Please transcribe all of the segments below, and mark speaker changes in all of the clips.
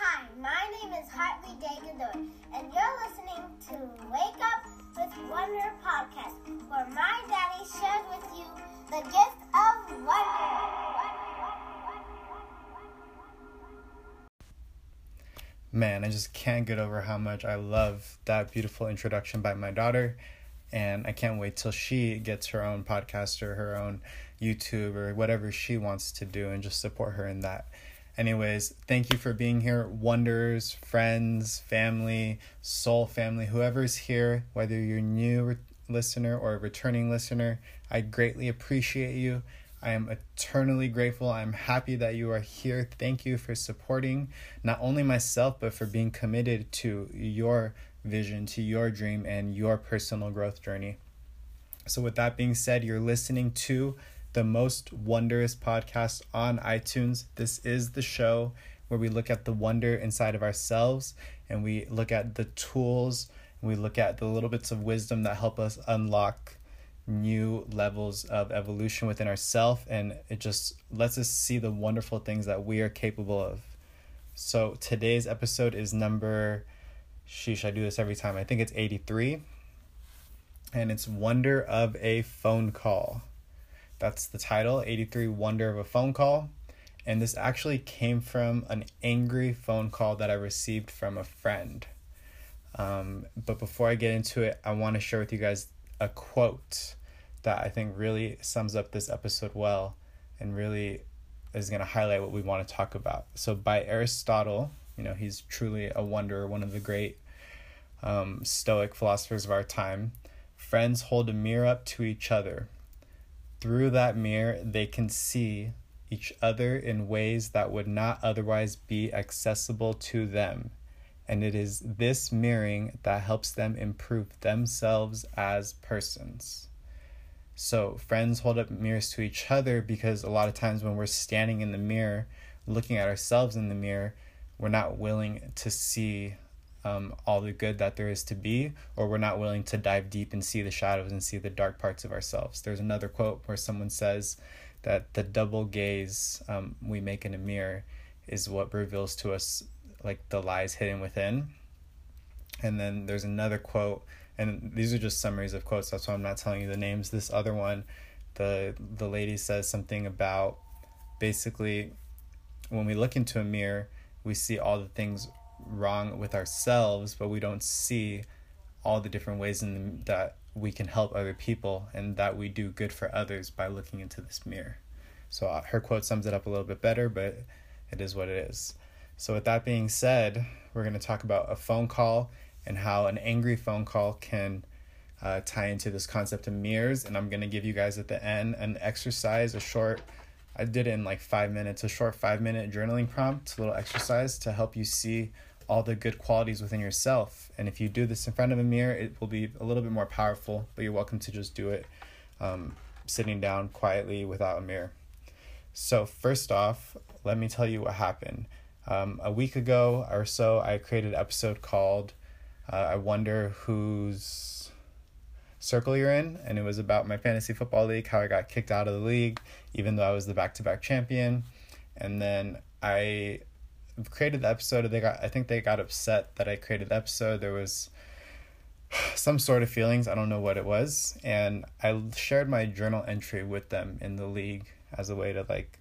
Speaker 1: Hi, my name is Hartley Dagador, and you're listening to Wake Up with Wonder podcast, where my daddy shares with you the gift of wonder.
Speaker 2: Man, I just can't get over how much I love that beautiful introduction by my daughter. And I can't wait till she gets her own podcast or her own YouTube or whatever she wants to do and just support her in that. Anyways, thank you for being here. Wonders, friends, family, soul family, whoever's here, whether you're new re- listener or a returning listener, I greatly appreciate you. I am eternally grateful. I'm happy that you are here. Thank you for supporting not only myself, but for being committed to your vision, to your dream, and your personal growth journey. So, with that being said, you're listening to the most wondrous podcast on iTunes. This is the show where we look at the wonder inside of ourselves and we look at the tools and we look at the little bits of wisdom that help us unlock new levels of evolution within ourselves and it just lets us see the wonderful things that we are capable of. So today's episode is number sheesh, I do this every time. I think it's 83. And it's Wonder of a Phone Call. That's the title 83 Wonder of a Phone Call. And this actually came from an angry phone call that I received from a friend. Um, but before I get into it, I want to share with you guys a quote that I think really sums up this episode well and really is going to highlight what we want to talk about. So, by Aristotle, you know, he's truly a wonder, one of the great um, Stoic philosophers of our time. Friends hold a mirror up to each other. Through that mirror, they can see each other in ways that would not otherwise be accessible to them. And it is this mirroring that helps them improve themselves as persons. So, friends hold up mirrors to each other because a lot of times when we're standing in the mirror, looking at ourselves in the mirror, we're not willing to see um, all the good that there is to be, or we're not willing to dive deep and see the shadows and see the dark parts of ourselves. There's another quote where someone says that the double gaze um, we make in a mirror is what reveals to us like the lies hidden within. And then there's another quote, and these are just summaries of quotes. That's why I'm not telling you the names. This other one, the the lady says something about basically when we look into a mirror, we see all the things wrong with ourselves, but we don't see all the different ways in that we can help other people and that we do good for others by looking into this mirror. So uh, her quote sums it up a little bit better, but it is what it is. So with that being said, we're going to talk about a phone call and how an angry phone call can uh, tie into this concept of mirrors. And I'm going to give you guys at the end an exercise, a short I did it in like five minutes, a short five minute journaling prompt, a little exercise to help you see all the good qualities within yourself. And if you do this in front of a mirror, it will be a little bit more powerful, but you're welcome to just do it um, sitting down quietly without a mirror. So, first off, let me tell you what happened. Um, a week ago or so, I created an episode called uh, I Wonder Who's circle you're in, and it was about my fantasy football league, how I got kicked out of the league, even though I was the back to back champion. And then I created the episode. They got, I think they got upset that I created the episode. There was some sort of feelings. I don't know what it was, and I shared my journal entry with them in the league as a way to like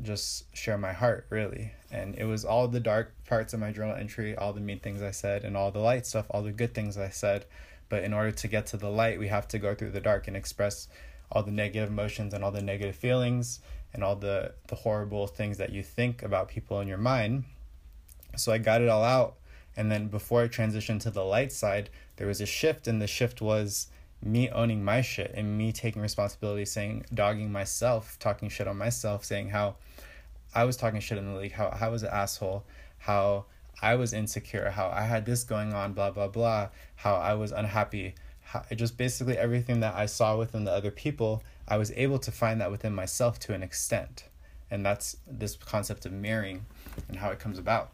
Speaker 2: just share my heart really and it was all the dark parts of my journal entry all the mean things i said and all the light stuff all the good things i said but in order to get to the light, we have to go through the dark and express all the negative emotions and all the negative feelings and all the, the horrible things that you think about people in your mind. So I got it all out. And then before I transitioned to the light side, there was a shift, and the shift was me owning my shit and me taking responsibility, saying, dogging myself, talking shit on myself, saying how I was talking shit in the league, how I was an asshole, how I was insecure, how I had this going on, blah, blah, blah, how I was unhappy. How, just basically everything that I saw within the other people, I was able to find that within myself to an extent. And that's this concept of mirroring and how it comes about.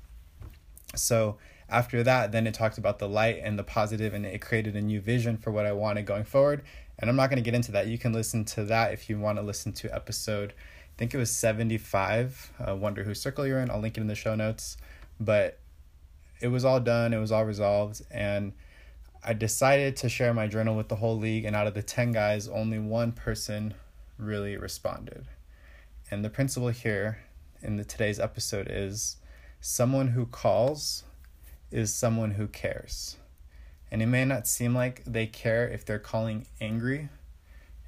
Speaker 2: So after that, then it talked about the light and the positive, and it created a new vision for what I wanted going forward. And I'm not going to get into that. You can listen to that if you want to listen to episode, I think it was 75, uh, Wonder Who Circle You're in. I'll link it in the show notes But it was all done, it was all resolved, and I decided to share my journal with the whole league. And out of the 10 guys, only one person really responded. And the principle here in the today's episode is someone who calls is someone who cares. And it may not seem like they care if they're calling angry,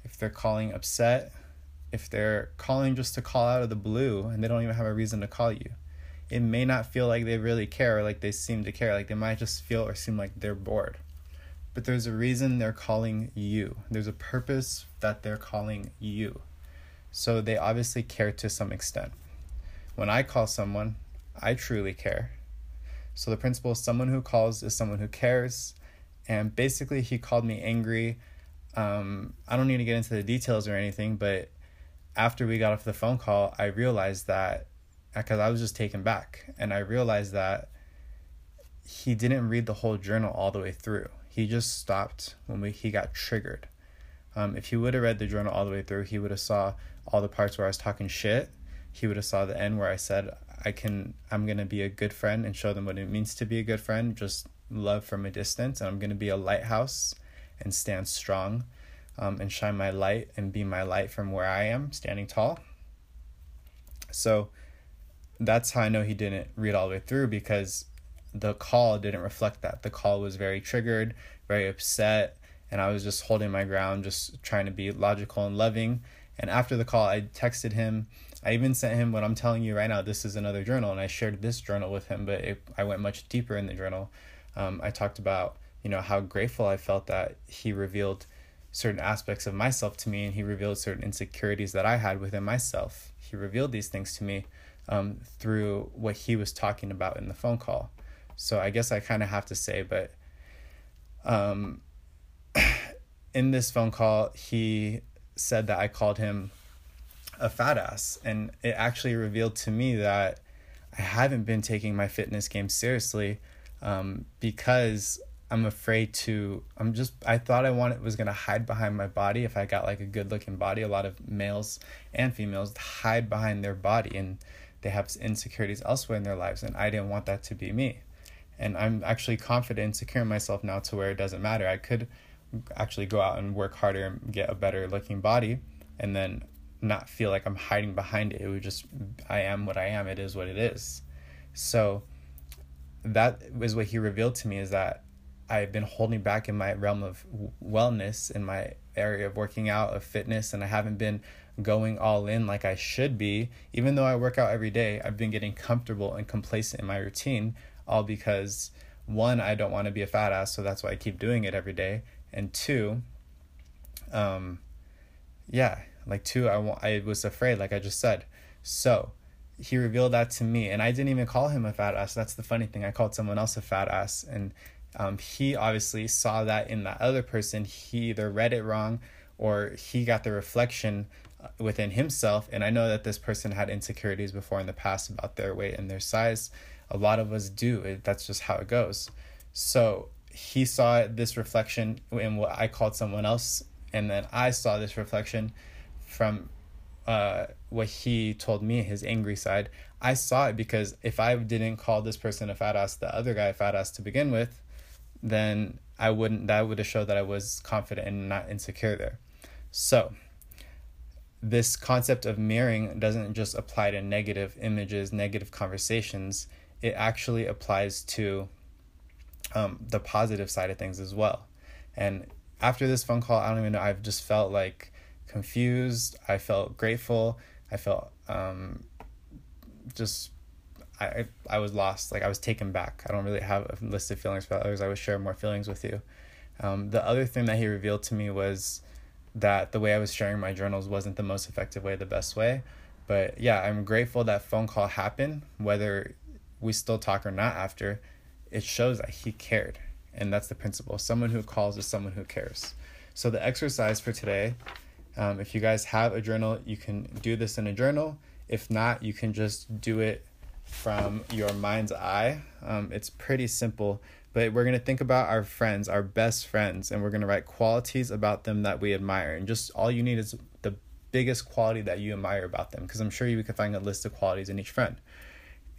Speaker 2: if they're calling upset, if they're calling just to call out of the blue and they don't even have a reason to call you. It may not feel like they really care or like they seem to care. Like they might just feel or seem like they're bored. But there's a reason they're calling you. There's a purpose that they're calling you. So they obviously care to some extent. When I call someone, I truly care. So the principle is someone who calls is someone who cares. And basically, he called me angry. Um, I don't need to get into the details or anything, but after we got off the phone call, I realized that because I was just taken back, and I realized that he didn't read the whole journal all the way through. He just stopped when we, he got triggered. Um, if he would have read the journal all the way through, he would have saw all the parts where I was talking shit. He would have saw the end where I said I can I'm gonna be a good friend and show them what it means to be a good friend. Just love from a distance, and I'm gonna be a lighthouse and stand strong, um, and shine my light and be my light from where I am, standing tall. So that's how I know he didn't read all the way through because the call didn't reflect that. The call was very triggered, very upset, and I was just holding my ground, just trying to be logical and loving. And after the call, I texted him. I even sent him what I'm telling you right now. This is another journal, and I shared this journal with him, but it, I went much deeper in the journal. Um, I talked about you know how grateful I felt that he revealed certain aspects of myself to me, and he revealed certain insecurities that I had within myself. He revealed these things to me um, through what he was talking about in the phone call. So I guess I kind of have to say, but um, in this phone call, he said that I called him a fat ass. And it actually revealed to me that I haven't been taking my fitness game seriously um, because I'm afraid to. I'm just. I thought I wanted was gonna hide behind my body if I got like a good looking body. A lot of males and females hide behind their body and they have insecurities elsewhere in their lives, and I didn't want that to be me. And I'm actually confident and secure in myself now to where it doesn't matter. I could actually go out and work harder and get a better looking body, and then not feel like I'm hiding behind it. It would just, I am what I am. It is what it is. So that was what he revealed to me is that I've been holding back in my realm of wellness, in my area of working out, of fitness, and I haven't been going all in like I should be. Even though I work out every day, I've been getting comfortable and complacent in my routine, all because one, I don't want to be a fat ass, so that's why I keep doing it every day. And two, um, yeah, like two, I want, I was afraid, like I just said. So he revealed that to me, and I didn't even call him a fat ass. That's the funny thing. I called someone else a fat ass, and um, he obviously saw that in that other person. He either read it wrong or he got the reflection uh, within himself. And I know that this person had insecurities before in the past about their weight and their size. A lot of us do. It, that's just how it goes. So he saw this reflection in what I called someone else, and then I saw this reflection from uh, what he told me, his angry side. I saw it because if I didn't call this person a fat ass, the other guy a fat ass to begin with, then I wouldn't. That would have showed that I was confident and not insecure there. So, this concept of mirroring doesn't just apply to negative images, negative conversations. It actually applies to um, the positive side of things as well. And after this phone call, I don't even know. I've just felt like confused. I felt grateful. I felt um, just I I was lost. Like I was taken back. I don't really have a list of feelings for others. I would share more feelings with you. Um, the other thing that he revealed to me was that the way I was sharing my journals wasn't the most effective way, the best way. But yeah, I'm grateful that phone call happened, whether we still talk or not after. It shows that he cared. And that's the principle. Someone who calls is someone who cares. So the exercise for today, um, if you guys have a journal, you can do this in a journal. If not, you can just do it from your mind's eye. Um, it's pretty simple, but we're going to think about our friends, our best friends, and we're going to write qualities about them that we admire. And just all you need is the biggest quality that you admire about them, because I'm sure you can find a list of qualities in each friend.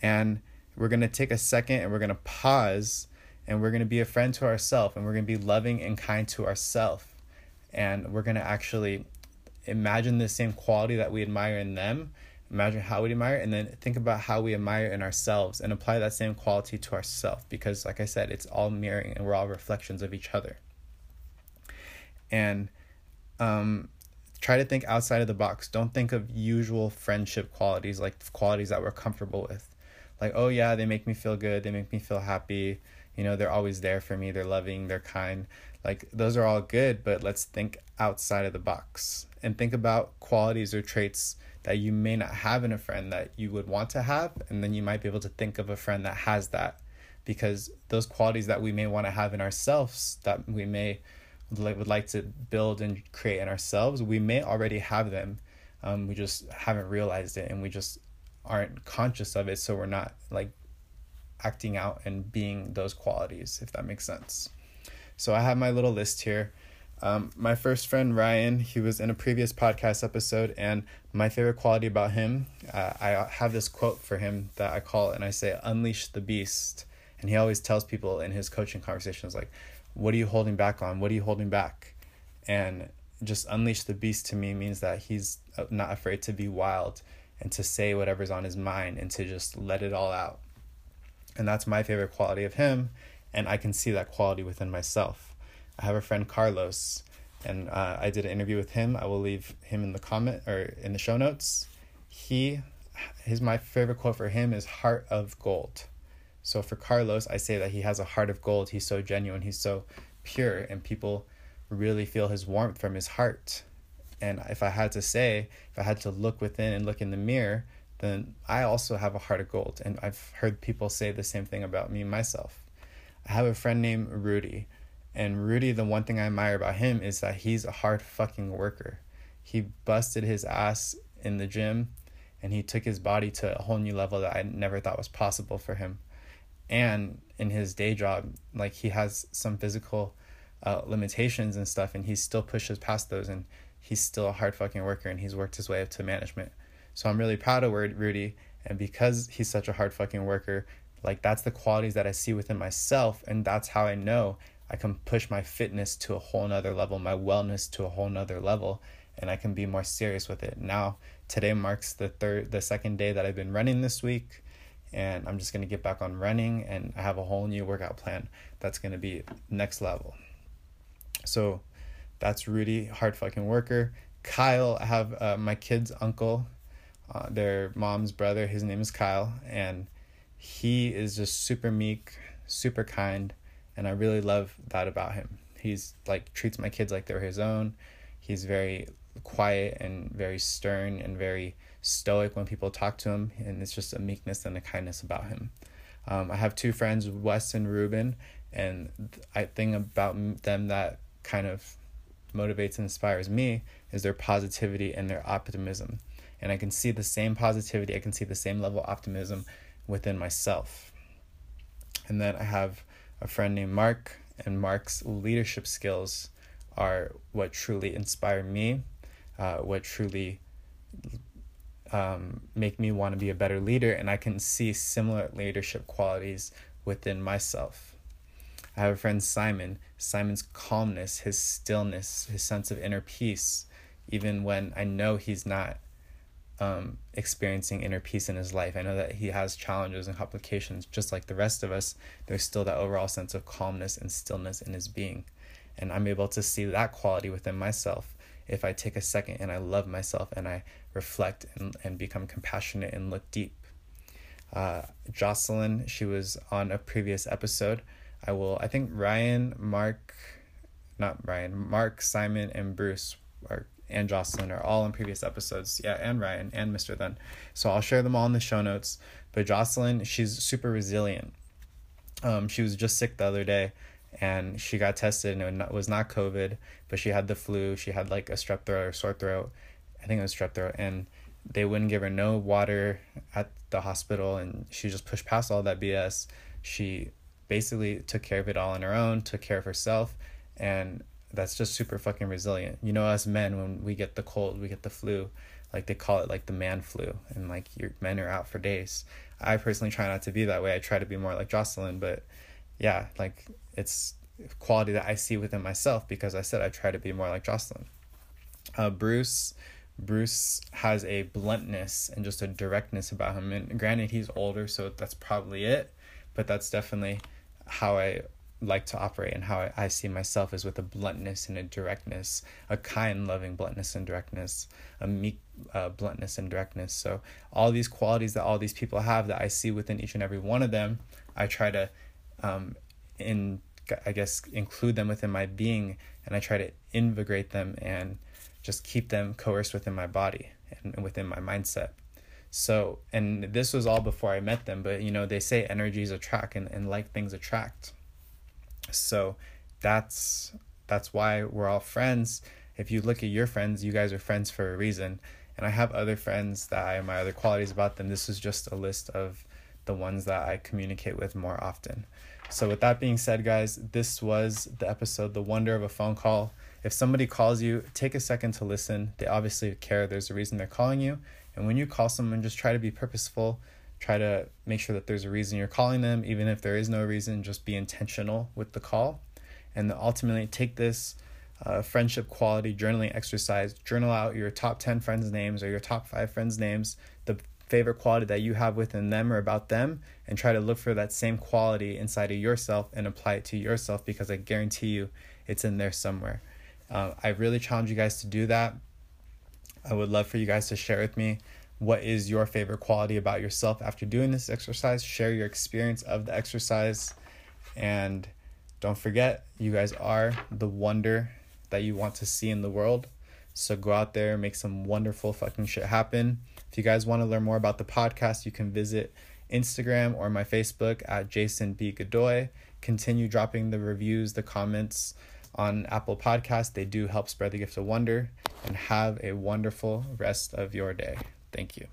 Speaker 2: And we're going to take a second and we're going to pause and we're going to be a friend to ourselves and we're going to be loving and kind to ourselves and we're going to actually imagine the same quality that we admire in them. Imagine how we admire and then think about how we admire in ourselves and apply that same quality to ourselves because like i said it's all mirroring and we're all reflections of each other. And um, try to think outside of the box. Don't think of usual friendship qualities like qualities that we're comfortable with like oh yeah they make me feel good they make me feel happy you know they're always there for me they're loving they're kind. Like those are all good but let's think outside of the box and think about qualities or traits that you may not have in a friend that you would want to have and then you might be able to think of a friend that has that. Because those qualities that we may want to have in ourselves that we may like would like to build and create in ourselves we may already have them. Um, we just haven't realized it and we just aren't conscious of it so we're not like acting out and being those qualities if that makes sense so i have my little list here um, my first friend Ryan, he was in a previous podcast episode, and my favorite quality about him, uh, I have this quote for him that I call and I say, "Unleash the beast." And he always tells people in his coaching conversations, like, "What are you holding back on? What are you holding back?" And just unleash the beast to me means that he's uh, not afraid to be wild and to say whatever's on his mind and to just let it all out. And that's my favorite quality of him, and I can see that quality within myself I have a friend Carlos, and uh, I did an interview with him. I will leave him in the comment or in the show notes. He, his my favorite quote for him is "heart of gold." So for Carlos, I say that he has a heart of gold. He's so genuine. He's so pure, and people really feel his warmth from his heart. And if I had to say, if I had to look within and look in the mirror, then I also have a heart of gold. And I've heard people say the same thing about me myself. I have a friend named Rudy. And Rudy, the one thing I admire about him is that he's a hard fucking worker. He busted his ass in the gym and he took his body to a whole new level that I never thought was possible for him. And in his day job, like he has some physical uh, limitations and stuff, and he still pushes past those, and he's still a hard fucking worker, and he's worked his way up to management. So I'm really proud of Rudy, and because he's such a hard fucking worker, like that's the qualities that I see within myself, and that's how I know I can push my fitness to a whole nother level, my wellness to a whole nother level, and I can be more serious with it. Now, today marks the third, the second day that I've been running this week, and I'm just gonna get back on running, and I have a whole new workout plan that's gonna be next level. So, that's Rudy, hard fucking worker. Kyle, I have uh, my kid's uncle, uh, their mom's brother. His name is Kyle, and he is just super meek, super kind and I really love that about him. He's like treats my kids like they're his own. He's very quiet and very stern and very stoic when people talk to him, and it's just a meekness and a kindness about him. Um, I have two friends, Wes and Ruben, and I think about them that kind of motivates and inspires me is their positivity and their optimism. And I can see the same positivity, I can see the same level of optimism within myself. And then I have a friend named Mark, and Mark's leadership skills are what truly inspire me, uh, what truly um, make me want to be a better leader, and I can see similar leadership qualities within myself. I have a friend, Simon. Simon's calmness, his stillness, his sense of inner peace, even when I know he's not um, experiencing inner peace in his life. I know that he has challenges and complications, just like the rest of us. There's still that overall sense of calmness and stillness in his being. And I'm able to see that quality within myself if I take a second and I love myself and I reflect and, and become compassionate and look deep. Uh, Jocelyn, she was on a previous episode. I will, I think Ryan, Mark, not Ryan, Mark, Simon, and Bruce are and Jocelyn are all in previous episodes. Yeah, and Ryan and Mr. Then. So I'll share them all in the show notes. But Jocelyn, she's super resilient. Um, she was just sick the other day and she got tested and it was not COVID, but she had the flu. She had like a strep throat or sore throat. I think it was strep throat. And they wouldn't give her no water at the hospital and she just pushed past all that BS. She basically took care of it all on her own, took care of herself, and that's just super fucking resilient. You know, as men, when we get the cold, we get the flu, like they call it like the man flu, and like your men are out for days. I personally try not to be that way. I try to be more like Jocelyn, but yeah, like it's quality that I see within myself because I said I try to be more like Jocelyn. Uh, Bruce, Bruce has a bluntness and just a directness about him. And granted, he's older, so that's probably it, but that's definitely how I like to operate and how I, I see myself is with a bluntness and a directness, a kind, loving bluntness and directness, a meek uh, bluntness and directness. So, all these qualities that all these people have that I see within each and every one of them, I try to, um, in I guess, include them within my being and I try to invigorate them and just keep them coerced within my body and, and within my mindset. So, and this was all before I met them, but you know, they say energies attract and, and like things attract. So that's that's why we're all friends. If you look at your friends, you guys are friends for a reason. And I have other friends that I have other qualities about them. This is just a list of the ones that I communicate with more often. So with that being said, guys, this was the episode The Wonder of a Phone Call. If somebody calls you, take a second to listen. They obviously care. There's a reason they're calling you. And when you call someone, just try to be purposeful. Try to make sure that there's a reason you're calling them even if there is no reason just be intentional with the call. And ultimately take this uh, friendship quality journaling exercise. Journal out your top 10 friends names or your top 5 friends names the favorite quality that you have within them or about them and try to look for that same quality inside of yourself and apply it to yourself because i guarantee you it's in there somewhere. Uh, i really challenge you guys to do that i would love for you guys to share with me what is your favorite quality about yourself after doing this exercise. Share your experience of the exercise. And don't forget, you guys are the wonder that you want to see in the world. So go out there, make some wonderful fucking shit happen. If you guys want to learn more about the podcast, you can visit Instagram or my Facebook at Jason B. Godoy. Continue dropping the reviews, the comments on Apple Podcast. They do help spread the gift of wonder. And have a wonderful rest of your day. Thank you.